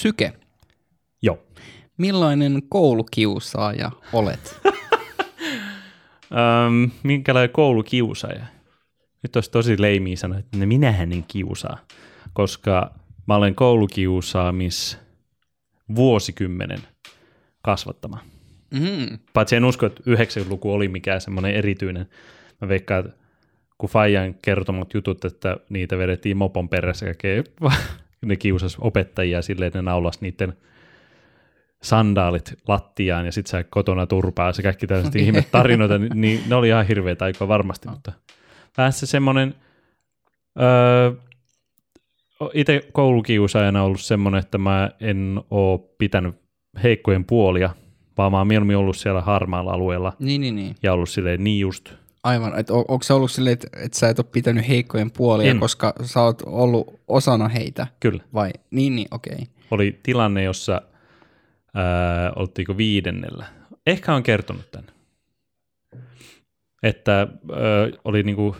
Syke, Joo. millainen koulukiusaaja olet? Öm, minkälainen koulukiusaaja? Nyt olisi tosi leimiä sanoa, että minähän en kiusaa, koska mä olen koulukiusaamis vuosikymmenen kasvattama. Mm. Paitsi en usko, että 90-luku oli mikään semmoinen erityinen. Mä veikkaan, että kun Fajan kertomat jutut, että niitä vedettiin mopon perässä kaikkea, ne kiusas opettajia silleen, että ne naulas niiden sandaalit lattiaan ja sit sä kotona turpaa se kaikki tällaiset ihme tarinoita, niin ne oli ihan hirveitä aikoja varmasti, mutta vähän se semmoinen, öö, itse koulukiusaajana ollut semmoinen, että mä en oo pitänyt heikkojen puolia, vaan mä oon mieluummin ollut siellä harmaalla alueella Niin, niin, niin. ja ollut silleen niin just, Aivan. Et on, onko se ollut silleen, että, että sä et ole pitänyt heikkojen puolia, En. koska sä oot ollut osana heitä? kyllä. Vai? Niin, niin, okei. Okay. Oli tilanne, jossa ää, oltiinko viidennellä. Ehkä on kertonut tämän. Että ää, oli niinku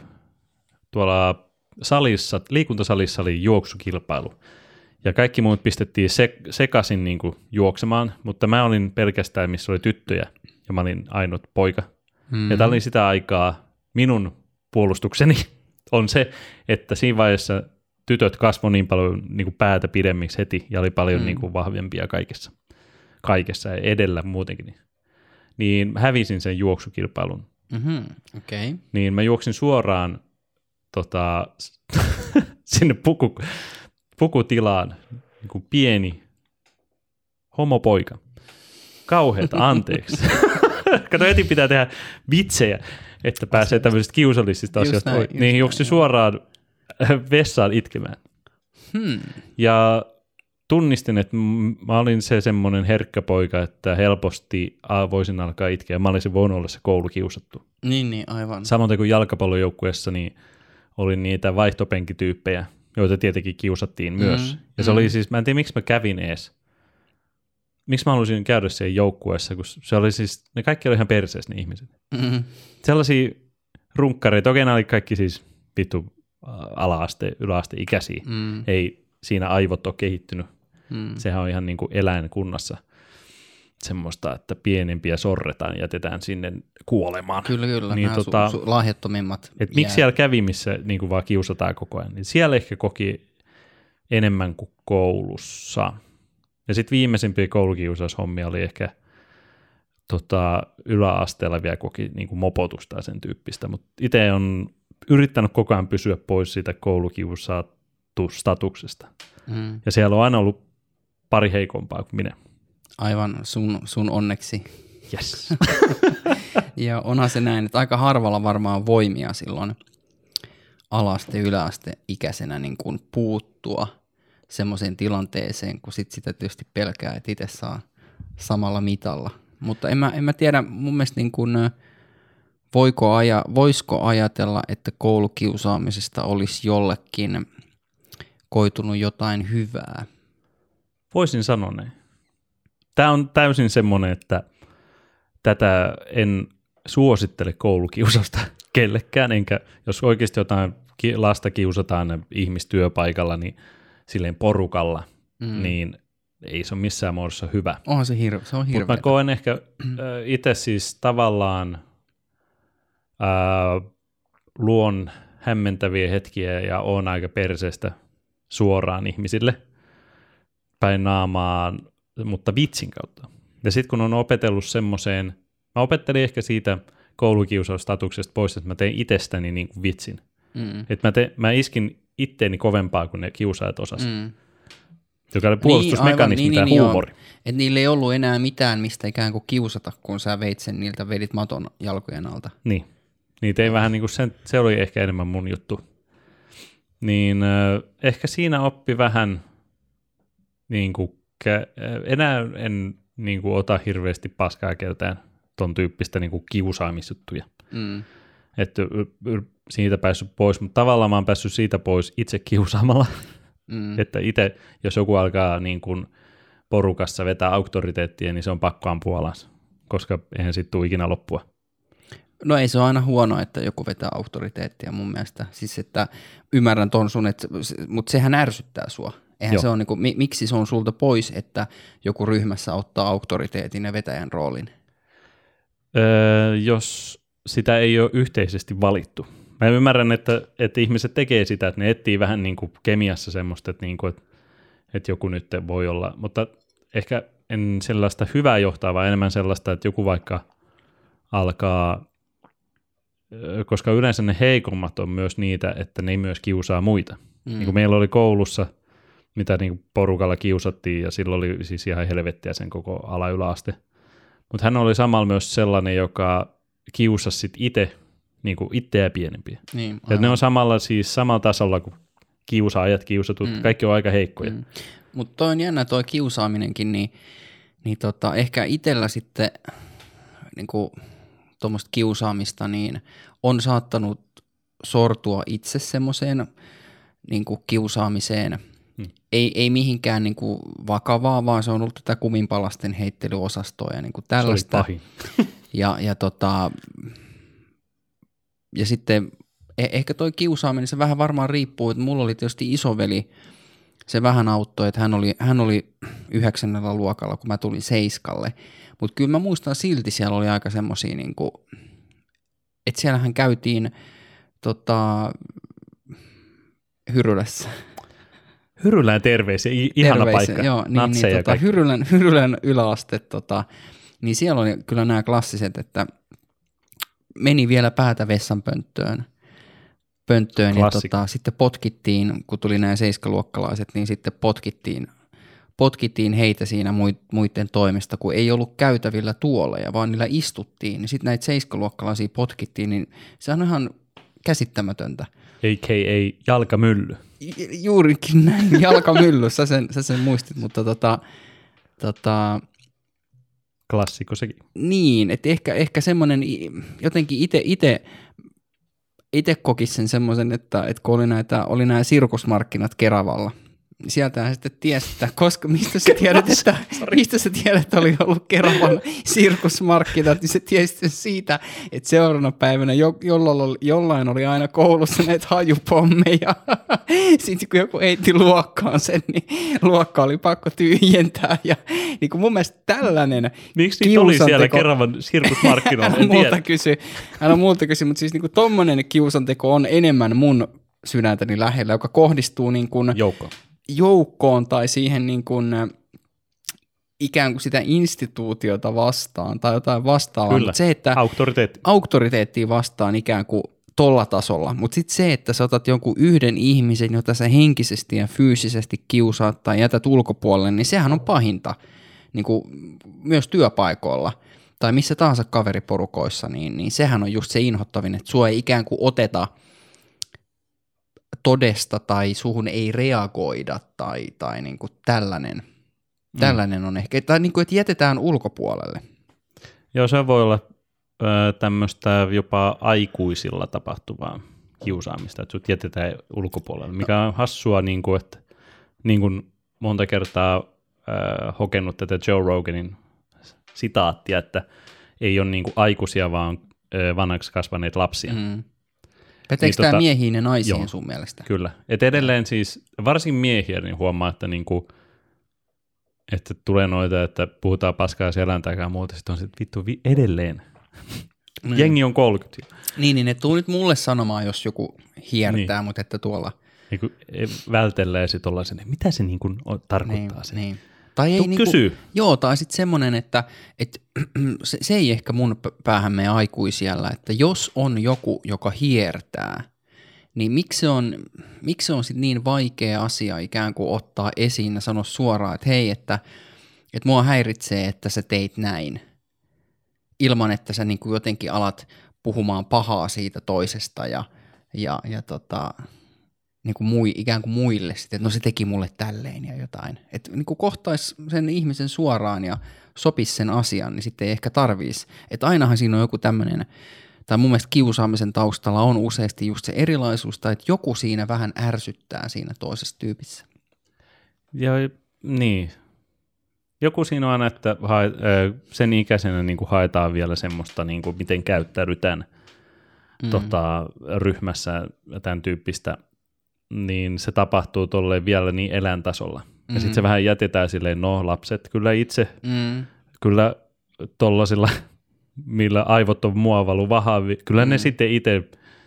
tuolla salissa, liikuntasalissa oli juoksukilpailu. Ja kaikki muut pistettiin sek- sekaisin niinku juoksemaan, mutta mä olin pelkästään, missä oli tyttöjä, ja mä olin ainut poika. Mm. Ja tämä oli sitä aikaa, minun puolustukseni on se, että siinä vaiheessa tytöt kasvoi niin paljon niin kuin päätä pidemmiksi heti ja oli paljon mm. niin kuin vahvempia kaikessa, kaikessa ja edellä muutenkin. Niin, hävisin sen juoksukilpailun. Mm-hmm. Okay. Niin mä juoksin suoraan tota, sinne puku, pukutilaan, niin kuin pieni homopoika. Kauheeta, anteeksi. Kato, heti pitää tehdä vitsejä, että pääsee tämmöisistä kiusallisista Just asioista. näin, just niin juoksin näin, suoraan vessaan itkemään. Hmm. Ja tunnistin, että mä olin se semmoinen herkkä poika, että helposti voisin alkaa itkeä. Mä olisin voinut olla se koulukiusattu. Niin, niin, aivan. Samoin kuin jalkapallojoukkueessa, niin oli niitä vaihtopenkityyppejä, joita tietenkin kiusattiin myös. Mm, Ja se mm. oli siis, mä en tiedä miksi mä kävin ees. Miksi mä halusin käydä siellä joukkueessa, kun se oli siis, ne kaikki oli ihan perseessä ne ihmiset. Mm-hmm. Sellaisia runkkareita, okei nämä oli kaikki siis vittu ä, ala-aste, yläaste ikäisiä. Mm. Ei siinä aivot ole kehittynyt. Mm. Sehän on ihan niin kuin eläinkunnassa semmoista, että pienempiä sorretaan ja jätetään sinne kuolemaan. Kyllä, kyllä. Niin Nämä tota- su- su- lahjattomimmat. Et miksi siellä kävi, missä niin kuin vaan kiusataan koko ajan, niin siellä ehkä koki enemmän kuin koulussa. Ja sitten viimeisimpiä koulukiusaushommia oli ehkä tota, yläasteella vielä koki niin kuin mopotusta ja sen tyyppistä, mutta itse on yrittänyt koko ajan pysyä pois siitä koulukiusattu-statuksesta. Mm. Ja siellä on aina ollut pari heikompaa kuin minä. Aivan sun, sun onneksi. Yes. Ja onhan se näin, että aika harvalla varmaan voimia silloin alaste, yläaste ikäisenä niin kuin puuttua semmoiseen tilanteeseen, kun sit sitä tietysti pelkää, että itse saa samalla mitalla. Mutta en mä, en mä tiedä, mun mielestä niin kuin, voiko aja, voisiko ajatella, että koulukiusaamisesta olisi jollekin koitunut jotain hyvää. Voisin sanoa näin. Tämä on täysin semmoinen, että tätä en suosittele koulukiusausta kellekään, enkä jos oikeasti jotain lasta kiusataan ihmistyöpaikalla, niin silleen porukalla, mm. niin ei se ole missään muodossa hyvä. Onhan se, hir- se on Mutta hirveä. mä koen ehkä itse siis tavallaan ää, luon hämmentäviä hetkiä ja on aika perseestä suoraan ihmisille päin naamaan, mutta vitsin kautta. Ja sitten kun on opetellut semmoiseen, mä opettelin ehkä siitä koulukiusaustatuksesta pois, että mä tein itsestäni niin kuin vitsin. Mm. Että mä, te, mä iskin itteeni kovempaa kuin ne kiusaajat osas. Mm. Joka oli puolustusmekanismi niin, tai niin, joo. huumori. Et niillä ei ollut enää mitään, mistä ikään kuin kiusata, kun sä veit sen, niiltä vedit maton jalkojen alta. Niin. Niin tein vähän niin kuin sen, se oli ehkä enemmän mun juttu. Niin äh, ehkä siinä oppi vähän niin kuin, kä- enää en niin kuin, ota hirveästi paskaa keltään ton tyyppistä niin kuin kiusaamisjuttuja. Mm. Että siitä päässyt pois, mutta tavallaan mä oon päässyt siitä pois itse kiusaamalla. Mm. Että itse, jos joku alkaa niin kuin porukassa vetää auktoriteettia, niin se on pakko ampua alas, koska eihän siitä tule ikinä loppua. No ei se ole aina huono, että joku vetää auktoriteettia mun mielestä. Siis että ymmärrän ton sun, että, mutta sehän ärsyttää sua. Eihän Joo. se on niin kuin, miksi se on sulta pois, että joku ryhmässä ottaa auktoriteetin ja vetäjän roolin? Öö, jos sitä ei ole yhteisesti valittu. Mä ymmärrän, että, että ihmiset tekee sitä, että ne etsii vähän niin kuin kemiassa semmoista, että, niin kuin, että, että joku nyt voi olla, mutta ehkä en sellaista hyvää johtaa, vaan enemmän sellaista, että joku vaikka alkaa, koska yleensä ne heikommat on myös niitä, että ne ei myös kiusaa muita. Mm. Niin kuin meillä oli koulussa, mitä niin kuin porukalla kiusattiin, ja silloin oli siis ihan helvettiä sen koko ala-yläaste. Mutta hän oli samalla myös sellainen, joka kiusasi sit itse niin kuin itseä pienempiä. Niin, Ja ne on samalla siis samalla tasolla kuin kiusaajat, kiusatut, mm. kaikki on aika heikkoja. Mm. Mutta toi on jännä toi kiusaaminenkin, niin, niin tota, ehkä itsellä sitten niin tuommoista kiusaamista, niin on saattanut sortua itse semmoiseen niin kiusaamiseen. Hmm. Ei, ei mihinkään niin kuin vakavaa, vaan se on ollut tätä kuminpalasten heittelyosastoa ja niin kuin tällaista. Se oli pahin. Ja, ja, tota, ja sitten eh, ehkä toi kiusaaminen, se vähän varmaan riippuu, että mulla oli tietysti isoveli, se vähän auttoi, että hän oli, hän oli yhdeksännellä luokalla, kun mä tulin seiskalle. Mutta kyllä mä muistan silti, siellä oli aika semmosia, niin että siellähän käytiin tota, Hyrylässä. Hyrylään terveisiä, ihana terveisiä, paikka. Joo, niin, niin, tota, Hyrylän, Hyrylän yläaste, tota, niin siellä oli kyllä nämä klassiset, että meni vielä päätä vessanpönttöön pönttöön ja tota, sitten potkittiin, kun tuli nämä seiskaluokkalaiset, niin sitten potkittiin, potkittiin heitä siinä muiden toimesta, kun ei ollut käytävillä tuoleja, vaan niillä istuttiin, niin sitten näitä seiskaluokkalaisia potkittiin, niin se on ihan käsittämätöntä. A.k.a. jalkamylly. Juurikin näin, jalkamylly, sä sen, sä sen muistit, mutta tota, tota, Klassikko sekin. Niin, että ehkä, ehkä semmoinen jotenkin itse itse itse kokisi sen semmoisen, että, että kun oli, näitä, oli nämä sirkusmarkkinat Keravalla, sieltähän sitten tiesi, että koska, mistä sä tiedät, että, mistä sä tiedät, että oli ollut Keravan sirkusmarkkinat, niin se tiesi siitä, että seuraavana päivänä jo, jollain, oli, jollain oli aina koulussa näitä hajupommeja. Sitten kun joku eitti luokkaan sen, niin luokka oli pakko tyhjentää. Ja niin kuin mun mielestä tällainen Miksi niitä oli siellä Keravan sirkusmarkkinoilla? hän on muuta kysy, hän on muuta kysy, mutta siis niin kuin tommonen kiusanteko on enemmän mun sydäntäni lähellä, joka kohdistuu niin kuin Joukkoon joukkoon tai siihen niin kuin, ikään kuin sitä instituutiota vastaan tai jotain vastaavaa. Kyllä, se, että auktoriteetti. auktoriteettiin vastaan ikään kuin tolla tasolla, mutta sitten se, että sä otat jonkun yhden ihmisen, jota sä henkisesti ja fyysisesti kiusaat tai jätät ulkopuolelle, niin sehän on pahinta niin kuin myös työpaikoilla tai missä tahansa kaveriporukoissa, niin, niin sehän on just se inhottavin, että sua ei ikään kuin oteta – todesta tai suhun ei reagoida tai, tai niin kuin tällainen, mm. tällainen on ehkä, tai niin kuin, että jätetään ulkopuolelle. Joo, se voi olla ö, tämmöistä jopa aikuisilla tapahtuvaa kiusaamista, että sut jätetään ulkopuolelle, mikä on hassua, niin kuin, että niin kuin monta kertaa ö, hokenut tätä Joe Roganin sitaattia, että ei ole niin kuin aikuisia, vaan ö, vanhaksi kasvaneet lapsia. Mm. Päteekö niin, tämä tota, miehiin ja naisiin joo, sun mielestä? Kyllä. Et edelleen siis, varsin miehiä, niin huomaa, että, niinku, että tulee noita, että puhutaan paskaa selän takaa ja muuta, sitten on se, vittu vi- edelleen. Niin. Jengi on 30. Niin, niin, että tuu nyt mulle sanomaan, jos joku hiertää, niin. mutta että tuolla... Niin kuin vältelee sitten olla sen, mitä se niin kuin tarkoittaa niin, se. Niin. Tai ei niinku, kysy. Joo, tai sitten semmoinen, että, että se, se ei ehkä mun päähän mene aikuisiellä, että jos on joku, joka hiertää, niin miksi se on, miksi se on sit niin vaikea asia ikään kuin ottaa esiin ja sanoa suoraan, että hei, että, että mua häiritsee, että sä teit näin, ilman että sä niin kuin jotenkin alat puhumaan pahaa siitä toisesta ja, ja, ja tota, niin kuin mui, ikään kuin muille sitten, että no se teki mulle tälleen ja jotain. Että niin kohtaisi sen ihmisen suoraan ja sopisi sen asian, niin sitten ei ehkä tarvisi. Että ainahan siinä on joku tämmöinen, tai mun mielestä kiusaamisen taustalla on useasti just se erilaisuus, tai että joku siinä vähän ärsyttää siinä toisessa tyypissä. Ja niin. Joku siinä on aina, että hae, sen ikäisenä niin kuin haetaan vielä semmoista, niin kuin miten käyttäydytään mm. tota, ryhmässä tämän tyyppistä – niin se tapahtuu tolleen vielä niin eläintasolla. Ja Mhm. sitten se vähän jätetään silleen, no lapset kyllä itse, Mm. kyllä tollasilla, millä aivot on muovalu vahavi, kyllä ne Mm. sitten itse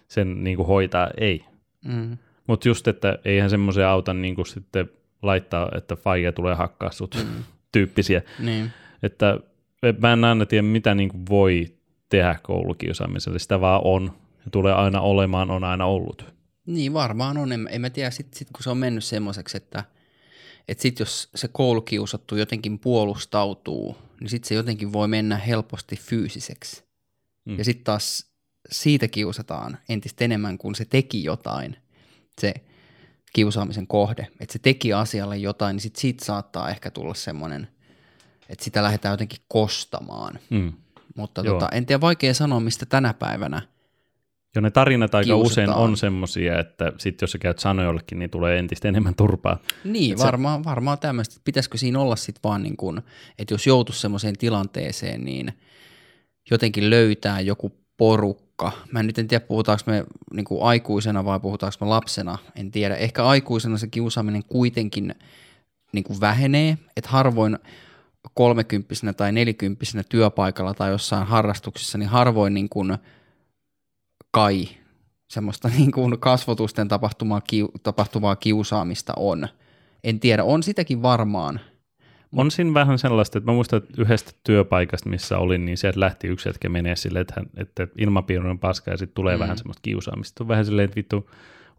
sen niin kuin hoitaa, ei. Mm. Mutta just, että eihän semmoisia auta niin kuin sitten laittaa, että faija tulee hakkaa sut Mm. tyyppisiä. Niin. Että et mä en aina tiedä, mitä niin kuin voi tehdä koulukiusaamiselle. Sitä vaan on ja tulee aina olemaan, on aina ollut. Niin varmaan on. En, en mä tiedä, sit, sit kun se on mennyt semmoiseksi, että et sit jos se koulukiusattu jotenkin puolustautuu, niin sit se jotenkin voi mennä helposti fyysiseksi. Mm. Ja sitten taas siitä kiusataan entistä enemmän, kun se teki jotain, se kiusaamisen kohde. Että se teki asialle jotain, niin sit siitä saattaa ehkä tulla semmoinen, että sitä lähdetään jotenkin kostamaan. Mm. Mutta Joo. tota, en tiedä, vaikea sanoa, mistä tänä päivänä. Ja ne tarinat aika Kiusataan. usein on semmosia, että sit jos sä käyt sanoa jollekin, niin tulee entistä enemmän turpaa. Niin, Et se- varmaan, varmaan tämmöistä. Pitäisikö siinä olla sitten vaan niin kuin, että jos joutuisi semmoiseen tilanteeseen, niin jotenkin löytää joku porukka. Mä nyt en tiedä, puhutaanko me niin kuin aikuisena vai puhutaanko me lapsena, en tiedä. Ehkä aikuisena se kiusaaminen kuitenkin niin kuin vähenee, että harvoin kolmekymppisenä tai nelikymppisenä työpaikalla tai jossain harrastuksessa, niin harvoin niin kuin kai semmoista niin kuin kasvotusten tapahtumaa, kiu, tapahtuvaa kiusaamista on. En tiedä, on sitäkin varmaan. On siinä vähän sellaista, että mä muistan, että yhdestä työpaikasta, missä olin, niin sieltä lähti yksi hetki menee silleen, että, hän- että ilmapiiri on paska ja sitten tulee mm. Vähän semmoista kiusaamista. On vähän silleen, että vittu,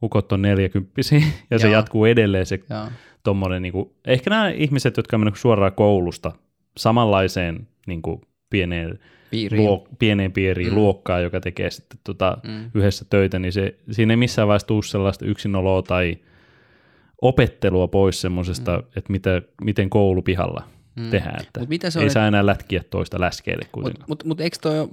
ukot on neljäkymppisiä ja se Joo. jatkuu edelleen se Ja, tommonen, niin kuin, ehkä nämä ihmiset, jotka on mennyt suoraan koulusta samanlaiseen niin kuin, pieneen, piiriin. luok, pieneen piiriin mm. Luokkaan, joka tekee sitten tota, Mm. yhdessä töitä, niin se, siinä ei missään vaiheessa tule sellaista yksinoloa tai opettelua pois semmoisesta, mm. että mitä, miten koulupihalla mm. tehdään. Että Mut mitä se ei on, saa enää lätkiä toista läskeille Mutta kuitenkaan. mut, mut eikö toi,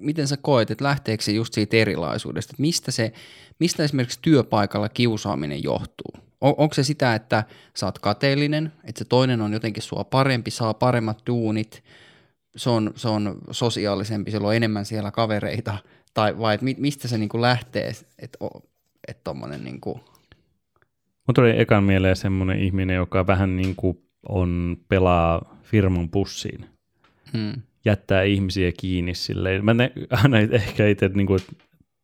miten sä koet, että lähteekö se just siitä erilaisuudesta, että mistä, se, mistä esimerkiksi työpaikalla kiusaaminen johtuu? On, onko se sitä, että sä oot kateellinen, että se toinen on jotenkin sua parempi, saa paremmat duunit, se on, se on sosiaalisempi, sillä on enemmän siellä kavereita, tai vai et mi, mistä se niinku lähtee, että et tommonen niinku, Mun tuli ekan mieleen semmoinen ihminen, joka vähän niin kuin on, pelaa firman pussiin. hmm, jättää ihmisiä kiinni silleen. Mä ne, aina ehkä itse niin kuin,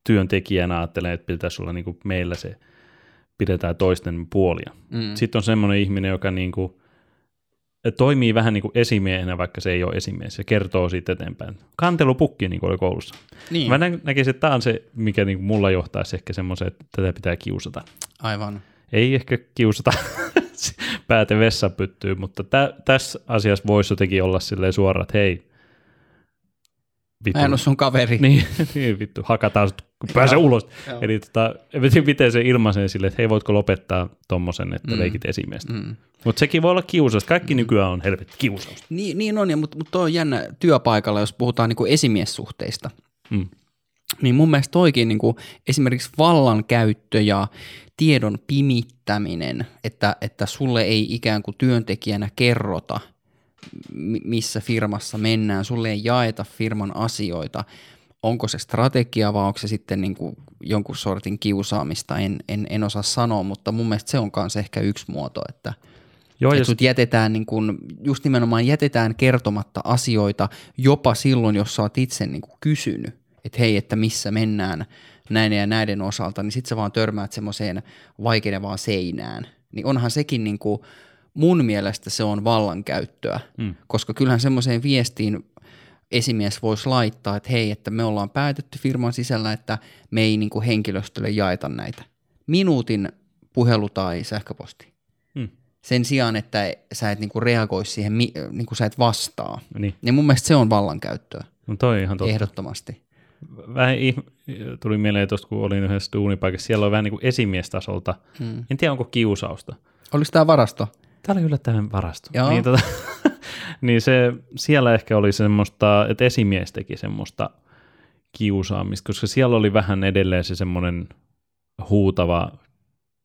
työntekijänä ajattelen, että pitäisi olla niin kuin meillä se, pidetään toisten puolia. hmm, Sitten on semmoinen ihminen, joka niin kuin, toimii vähän niin kuin esimiehenä, vaikka se ei ole esimies, ja kertoo siitä eteenpäin. Kantelupukki, niin kuin oli koulussa. niin, Mä nä- näkisin, että tämä on se, mikä niin kuin mulla johtaisi ehkä semmoiseen, että tätä pitää kiusata. aivan, Ei ehkä kiusata pääte vessapyttyyn, mutta tä- tässä asiassa voisi jotenkin olla silleen suoraan, että hei, vittu, mä en ole sun kaveri. niin, niin, vittu, hakataan sut, kun pääse Joo. ulos. Joo. Eli tota, en mä tiedä, miten se ilmaisee silleen, että hei, voitko lopettaa tommosen, että mm. Leikit esimiestä. Mm. Mutta sekin voi olla kiusausta. Kaikki mm. nykyään on helvetti kiusausta. Niin, niin on, ja, mutta, toi on jännä työpaikalla, jos puhutaan niin kuin esimiessuhteista. Mm. Niin mun mielestä toikin niin kuin esimerkiksi vallankäyttö ja tiedon pimittäminen, että, että sulle ei ikään kuin työntekijänä kerrota, missä firmassa mennään, sulle ei jaeta firman asioita, onko se strategia vai onko se sitten niin kuin jonkun sortin kiusaamista, en, en, en osaa sanoa, mutta mun mielestä se on myös ehkä yksi muoto, että Joo, että sut jätetään niin kun, just nimenomaan jätetään kertomatta asioita jopa silloin, jos sä oot itse niin kuin kysynyt, että hei, että missä mennään näiden ja näiden osalta, niin sit sä vaan törmäät semmoiseen vaikenevaan seinään. Niin onhan sekin niin kuin, mun mielestä se on vallankäyttöä, Mm. koska kyllähän semmoiseen viestiin esimies voisi laittaa, että hei, että me ollaan päätetty firman sisällä, että me ei niin kuin henkilöstölle jaeta näitä. Minuutin puhelu tai sähköposti Mm. sen sijaan, että sä et niinku reagoi siihen, niinku sä et vastaa. Niin, Niin mun mielestä se on vallankäyttöä, no toi on ihan totta. ehdottomasti. Vähän tuli mieleen tuosta, kun olin yhdessä duunipaikassa, siellä oli vähän niin kuin esimiestasolta. Hmm. En tiedä, onko kiusausta. Oliko tämä varasto? Tämä oli yllättävän varasto. Joo. Niin, tota, niin se, siellä ehkä oli semmoista, että esimies teki semmoista kiusaamista, koska siellä oli vähän edelleen se semmoinen huutava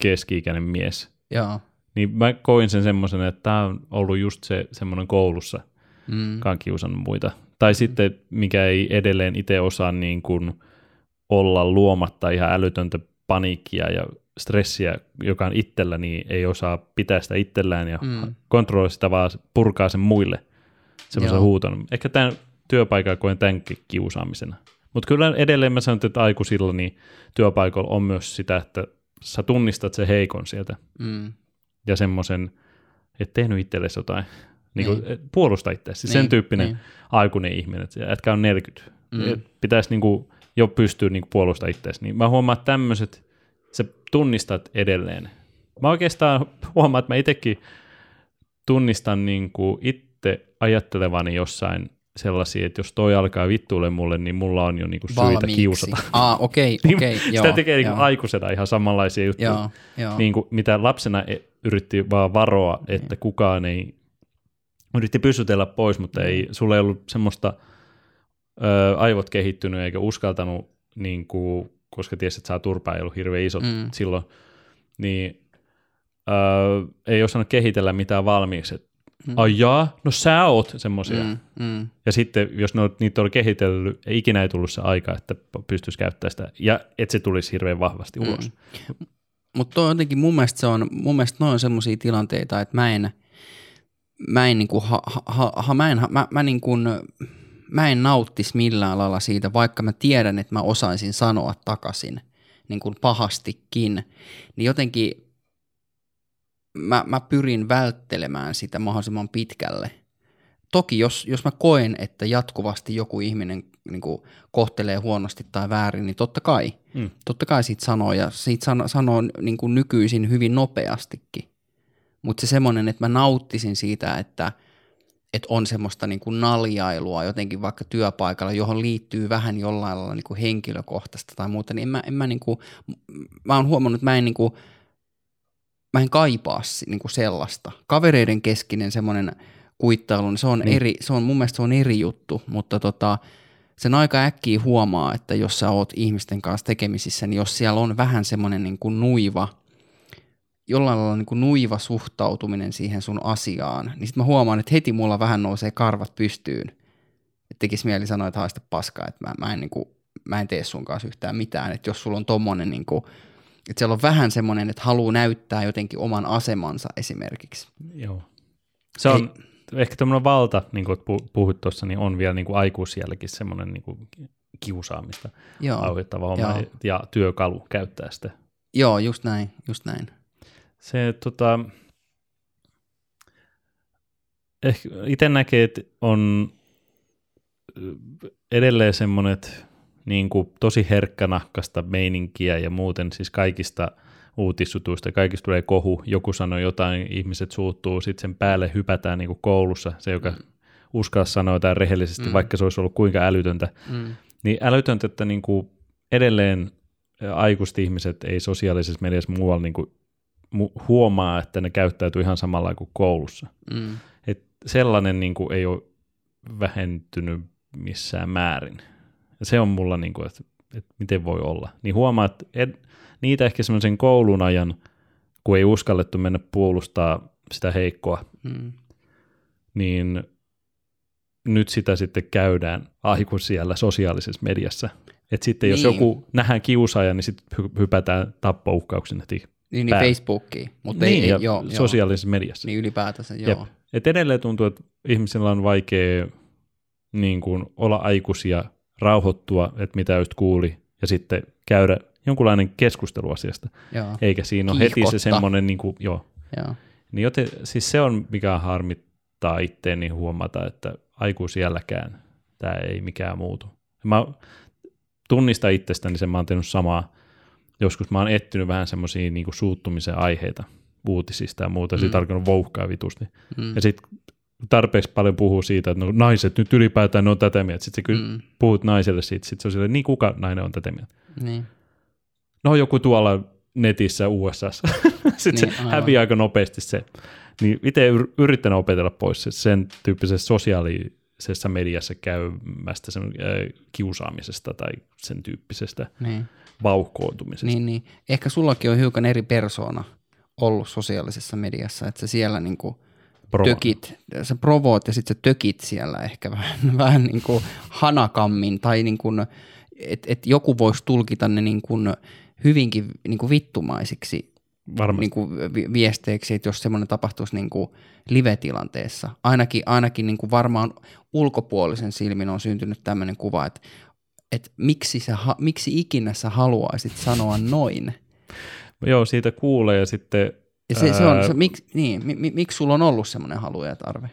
keski-ikäinen mies. Joo. Niin mä koin sen semmoisen, että tämä on ollut just se semmoinen koulussa, Mm. joka on kiusannut muita. Tai sitten, mikä ei edelleen itse osaa niin kuin olla luomatta ihan älytöntä paniikkia ja stressiä, joka on itsellä, niin ei osaa pitää sitä itsellään ja mm. kontrolloi sitä, vaan purkaa sen muille semmoisen huuton. Ehkä tämän työpaikan koen tämänkin kiusaamisena. Mutta kyllä edelleen mä sanon, että aikuisilla niin työpaikalla on myös sitä, että sä tunnistat se heikon sieltä mm. ja semmoisen, että tehnyt itsellesi jotain, niin kuin, niin. puolusta itseäsi. Niin. Sen tyyppinen niin. aikuinen ihminen, että jätkä on 40. Mm. Pitäisi niin kuin, jo pystyä niin puolustamaan itseäsi. Niin mä huomaan, että tämmöiset, tunnistat edelleen. Mä oikeastaan huomaan, että mä itsekin tunnistan niin kuin itse ajattelevani jossain sellaisia, että jos toi alkaa vittuille mulle, niin mulla on jo niinku syitä Valmiiksi. kiusata. Ah, okei, okay, okei, okay, Sitä tekee niinku aikuisena ihan samanlaisia juttuja, joo, joo. Niinku, mitä lapsena e- yritti vaan varoa, että niin. kukaan ei, yritti pysytellä pois, mutta ei, sulla ei ollut semmoista ö, aivot kehittynyt eikä uskaltanut, niinku, koska tiesi, että saa turpaa, ei ollut hirveän isot mm. silloin, niin ö, ei osannut kehitellä mitään valmiiksi, että Mm. Ai jaa, no sä oot semmoisia. Mm, mm. Ja sitten, jos ne, niitä oli kehitellyt, ikinä ei tullut se aika, että pystyisi käyttämään sitä, ja että se tulisi hirveän vahvasti mm. ulos. Mutta jotenkin mun mielestä se on, mun mielestä noin on semmoisia tilanteita, että mä en, mä en niinku, ha, ha, ha, mä en, mä, mä niinku, mä en nauttisi millään lailla siitä, vaikka mä tiedän, että mä osaisin sanoa takaisin niin kuin pahastikin, niin jotenkin mä, mä pyrin välttelemään sitä mahdollisimman pitkälle. Toki jos, jos mä koen, että jatkuvasti joku ihminen niin kuin, kohtelee huonosti tai väärin, niin totta kai, mm. totta kai siitä sanoo, ja siitä sano, sanoo niin kuin nykyisin hyvin nopeastikin. Mutta se semmoinen, että mä nauttisin siitä, että, että on semmoista niin kuin naljailua jotenkin vaikka työpaikalla, johon liittyy vähän jollain lailla niin kuin henkilökohtaista tai muuta, niin en mä, en mä, niin kuin, mä oon huomannut, että mä en niin kuin, mä en kaipaa niin kuin sellaista. Kavereiden keskinen semmoinen kuittailu, niin se on, niin. eri, se on mun mielestä se on eri juttu, mutta tota, sen aika äkkiä huomaa, että jos sä oot ihmisten kanssa tekemisissä, niin jos siellä on vähän semmoinen niin kuin nuiva, jollain lailla niin kuin nuiva suhtautuminen siihen sun asiaan, niin sitten mä huomaan, että heti mulla vähän nousee karvat pystyyn. Että tekisi mieli sanoa, että haista paskaa, että mä, mä, en, niin kuin, mä en tee sun kanssa yhtään mitään. Että jos sulla on tommonen niin kuin, että siellä on vähän semmoinen, että haluaa näyttää jotenkin oman asemansa esimerkiksi. Joo. Se on Ei. ehkä tämmöinen valta, niin kuin puhuit tuossa, niin on vielä niin kuin aikuisielläkin semmoinen niin kuin kiusaamista Joo. aiheuttava homma Joo. ja työkalu käyttää sitä. Joo, just näin, just näin. Se tota, ehkä itse näkee, että on edelleen semmoinen, että niin kuin tosi herkkänahkasta meininkiä ja muuten siis kaikista uutissutuista, kaikista tulee kohu, joku sanoo jotain, ihmiset suuttuu, sitten sen päälle hypätään niin kuin koulussa, se joka mm. uskaa sanoa jotain rehellisesti, mm. vaikka se olisi ollut kuinka älytöntä. Mm. Niin älytöntä, että niin kuin edelleen aikuiset ihmiset ei sosiaalisessa mediassa muualla niin kuin huomaa, että ne käyttäytyy ihan samalla kuin koulussa. Mm. Et sellainen niin kuin ei ole vähentynyt missään määrin. Ja se on mulla, niin kuin, että, että miten voi olla. Niin huomaa, että ed, niitä ehkä semmoisen koulun ajan, kun ei uskallettu mennä puolustaa sitä heikkoa, mm. niin nyt sitä sitten käydään aikuisiellä sosiaalisessa mediassa. Että sitten jos niin. joku nähdään kiusaaja, niin sitten hypätään tappouhkauksen heti Niin, niin Facebookiin. Mutta niin, ei, ja joo, sosiaalisessa joo. mediassa. Niin ylipäätänsä, joo. Jep. Et edelleen tuntuu, että ihmisillä on vaikea niin kuin, olla aikuisia rauhoittua, että mitä just kuuli, ja sitten käydä jonkunlainen keskustelu asiasta. Joo. Eikä siinä ole heti se semmoinen, niin kuin, joo. joo. Niin joten, siis se on, mikä harmittaa itteeni huomata, että aikuisielläkään tämä ei mikään muutu. Mä tunnistan itsestäni sen, mä oon tehnyt samaa. Joskus mä oon etsinyt vähän semmoisia niin suuttumisen aiheita uutisista ja muuta, mm. siitä alkanut vouhkaa vitusti. Mm. Ja sitten tarpeeksi paljon puhuu siitä, että no, naiset nyt ylipäätään ne on tätä mieltä. Sitten sä mm. puhut naiselle siitä, sitten se on silleen, niin kuka nainen on tätä mieltä? Niin. No joku tuolla netissä USA. sitten niin, se häviää aika nopeasti se. Niin itse yrittänyt opetella pois sen tyyppisessä sosiaalisessa mediassa käymästä sen, äh, kiusaamisesta tai sen tyyppisestä niin. Vauhkoontumisesta. Niin, niin. Ehkä sullakin on hiukan eri persoona ollut sosiaalisessa mediassa, että se siellä niin kuin – Provo. tökit, sä provoot ja sitten sä tökit siellä ehkä vähän, vähän niin kuin hanakammin tai niin kuin, että et joku voisi tulkita ne niin kuin hyvinkin niin kuin vittumaisiksi Varmasti. niin kuin vi- viesteiksi, että jos semmoinen tapahtuisi niin kuin live-tilanteessa. Ainakin, ainakin niin kuin varmaan ulkopuolisen silmin on syntynyt tämmöinen kuva, että, että miksi, sä, miksi ikinä sä haluaisit sanoa noin. Joo, siitä kuulee ja sitten Ja se, se on, se, miksi, niin, mi, mi, miksi sulla on ollut semmoinen halu ja tarve?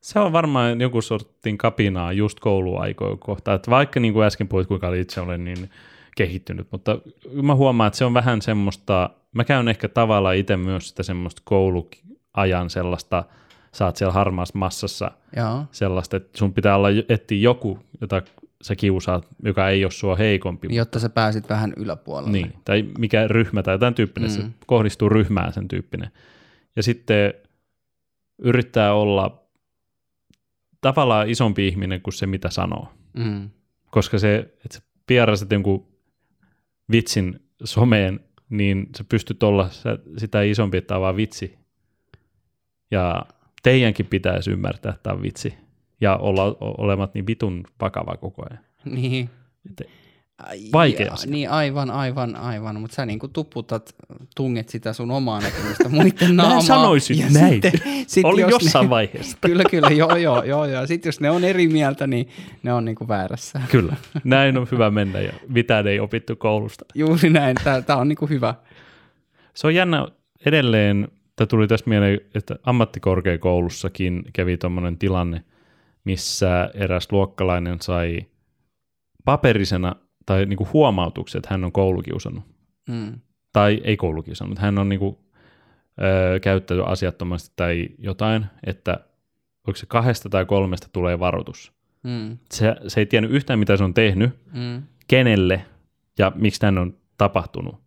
Se on varmaan joku sortin kapinaa just kouluaikojen kohta. Että vaikka niin kuin äsken puhuit, kuinka itse olen niin kehittynyt, mutta mä huomaan, että se on vähän semmoista, mä käyn ehkä tavallaan itse myös sitä semmoista kouluajan sellaista, saat siellä harmaassa massassa Joo. sellaista, että sun pitää olla etsiä joku, jota sä kiusaat, joka ei ole sua heikompi. Jotta sä pääsit vähän yläpuolelle. Niin, tai mikä ryhmä tai jotain tyyppinen, mm. se kohdistuu ryhmään sen tyyppinen. Ja sitten yrittää olla tavallaan isompi ihminen kuin se, mitä sanoo. Mm. Koska se, että sä pierasit jonkun vitsin someen, niin sä pystyt olla sä- sitä isompi, että tämä on vaan vitsi. Ja teidänkin pitäisi ymmärtää, että tämä on vitsi. Ja olla olemat niin vitun vakava koko ajan. Niin. Et Vaikea ja- asia. Niin aivan, aivan, aivan, mutta sä niinku tuputat, tunget sitä sun omaa näkemystä muiden naamaa. sanoisin ja näin. Sitten, sit Oli jos jossain ne, vaiheessa. Kyllä, kyllä, joo, joo, joo, joo. Sitten jos ne on eri mieltä, niin ne on niinku väärässä. Kyllä, näin on hyvä mennä ja mitään ei opittu koulusta. Juuri näin, tämä on niinku hyvä. Se on jännä edelleen, tämä tuli tästä mieleen, että ammattikorkeakoulussakin kävi tuommoinen tilanne, missä eräs luokkalainen sai paperisena tai niinku huomautuksen, että hän on koulukiusannut. Mm. Tai ei koulukiusannut, hän on niinku, ö, käyttänyt asiattomasti tai jotain, että onko se kahdesta tai kolmesta tulee varoitus. Mm. Se, se ei tiennyt yhtään, mitä se on tehnyt, Mm. kenelle ja miksi tämän on tapahtunut.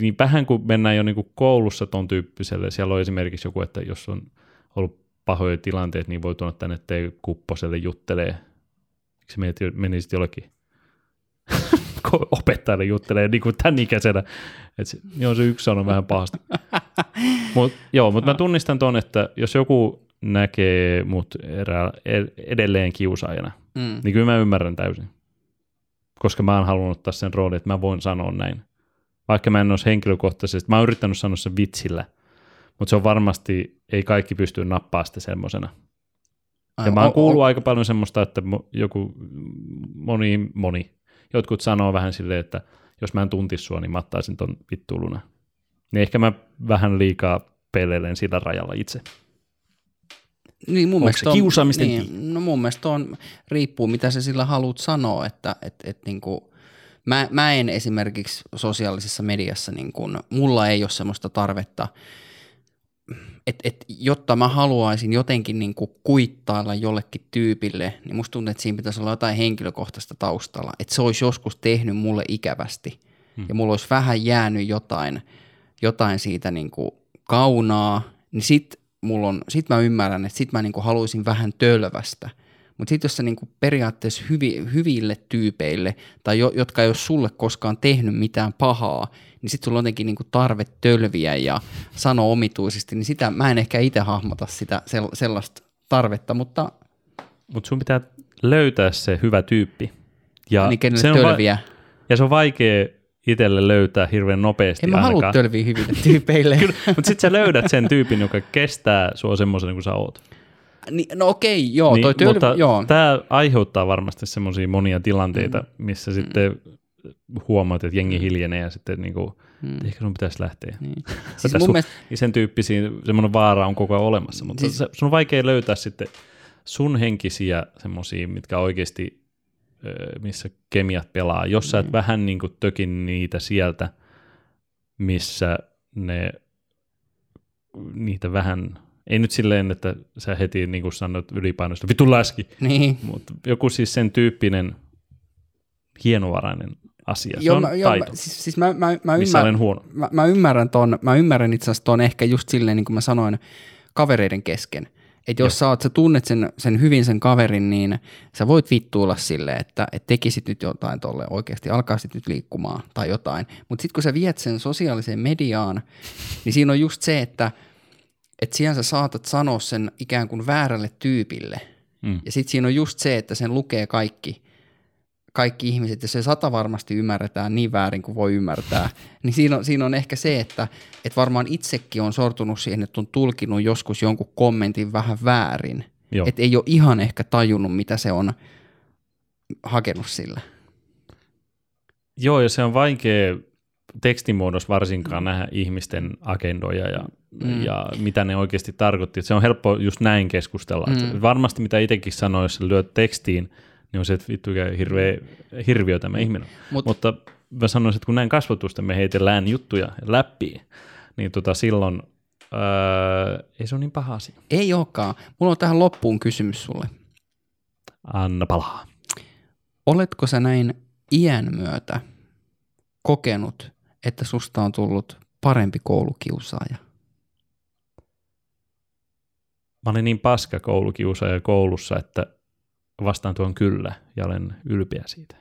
Niin vähän kun mennään jo niinku koulussa ton tyyppiselle, siellä on esimerkiksi joku, että jos on ollut pahoja tilanteet, niin voi tuoda tänne tee kupposelle juttelee. Miksi menet menisit jollekin opettajalle juttelee niin kuin tämän ikäisenä. Et se, joo, se yksi on vähän pahasti. mut, joo, mutta mä tunnistan ton, että jos joku näkee mut erää, ed- edelleen kiusaajana, Mm. niin kyllä mä ymmärrän täysin. Koska mä oon halunnut ottaa sen roolin, että mä voin sanoa näin. Vaikka mä en olisi henkilökohtaisesti, mä oon yrittänyt sanoa sen vitsillä, mutta se on varmasti, ei kaikki pysty nappaa sitä semmosena. Ja mä oon kuullut aika paljon semmoista, että joku, moni, moni, jotkut sanoo vähän silleen, että jos mä en tuntis sua, niin mä ottaisin ton vittuuluna. Niin ehkä mä vähän liikaa peleilen sillä rajalla itse. Niin mun Onko mielestä se on- kiusaamista? Niin, no mun mielestä on, riippuu mitä sä sillä haluat sanoa, että et, et niinku, mä, mä en esimerkiksi sosiaalisessa mediassa, niin kun, mulla ei ole semmoista tarvetta, että et, jotta mä haluaisin jotenkin niin kuin kuittailla jollekin tyypille, niin musta tuntuu, että siinä pitäisi olla jotain henkilökohtaista taustalla, että se olisi joskus tehnyt mulle ikävästi hmm. ja mulla olisi vähän jäänyt jotain, jotain siitä niin kuin kaunaa, niin sit, mulla on, sit mä ymmärrän, että sit mä niin kuin haluaisin vähän tölvästä. Mutta sitten jos sä niinku periaatteessa hyvi, hyville tyypeille, tai jo, jotka ei ole sulle koskaan tehnyt mitään pahaa, niin sitten sulla on jotenkin niinku tarve tölviä ja sanoa omituisesti, niin sitä mä en ehkä itse hahmota sitä sel, sellaista tarvetta, mutta Mutta sun pitää löytää se hyvä tyyppi. Ja niin kenelle se on va- tölviä. ja se on vaikea itselle löytää hirveän nopeasti En mä halua tölviä hyville tyypeille. Mutta sitten sä löydät sen tyypin, joka kestää sua semmoisen kuin sä oot. Ni, no okei, joo, toi tölvi, mutta joo. tämä aiheuttaa varmasti semmoisia monia tilanteita, mm. missä sitten huomaat, että jengi hiljenee ja sitten niinku, mm. ehkä sun pitäisi lähteä. Niin. Siis mun sun, mielestä, niin sen tyyppisiä, semmoinen vaara on koko ajan olemassa, mutta Siis- sun on vaikea löytää sitten sun henkisiä semmoisia, mitkä oikeasti, missä kemiat pelaa. Jos sä et vähän niin kuin tökin niitä sieltä, missä ne, niitä vähän, ei nyt silleen, että sä heti niin kuin sanot ylipainosta, vitun läski, niin. mutta joku siis sen tyyppinen hienovarainen asia. Se Joo, on mä, joo, taito, mä, siis, siis mä, mä, mä, missä ymmär, olen huono. mä, mä ymmärrän ton, mä ymmärrän itse asiassa ton ehkä just silleen, niin kuin mä sanoin, kavereiden kesken. Että jos sä, oot, sä tunnet sen, sen hyvin sen kaverin, niin sä voit vittuilla sille, että et tekisit nyt jotain tolle oikeasti, alkaisit nyt liikkumaan tai jotain. Mutta sitten kun sä viet sen sosiaaliseen mediaan, niin siinä on just se, että et siellä sä saatat sanoa sen ikään kuin väärälle tyypille. Mm. Ja sitten siinä on just se, että sen lukee kaikki, kaikki ihmiset, jos se sata varmasti ymmärretään niin väärin kuin voi ymmärtää, niin siinä on, siinä on ehkä se, että, että varmaan itsekin on sortunut siihen, että on tulkinut joskus jonkun kommentin vähän väärin. Että ei ole ihan ehkä tajunnut, mitä se on hakenut sillä. Joo, ja se on vaikea tekstimuodossa varsinkaan nähdä ihmisten agendoja ja, mm. ja mitä ne oikeasti tarkoitti. Se on helppo just näin keskustella. Mm. Varmasti mitä itsekin sanoo, jos lyöt tekstiin, niin on se, että vittu hirveä, hirviö tämä mm. ihminen. Mut, Mutta mä sanoisin, että kun näin kasvatusta me heitellään juttuja läpi, niin tota silloin öö, ei se ole niin paha asia. Ei olekaan. Mulla on tähän loppuun kysymys sulle. Anna palaa. Oletko sä näin iän myötä kokenut, että susta on tullut parempi koulukiusaaja? Mä olin niin paska koulukiusaaja koulussa, että vastaan tuon kyllä ja olen ylpeä siitä.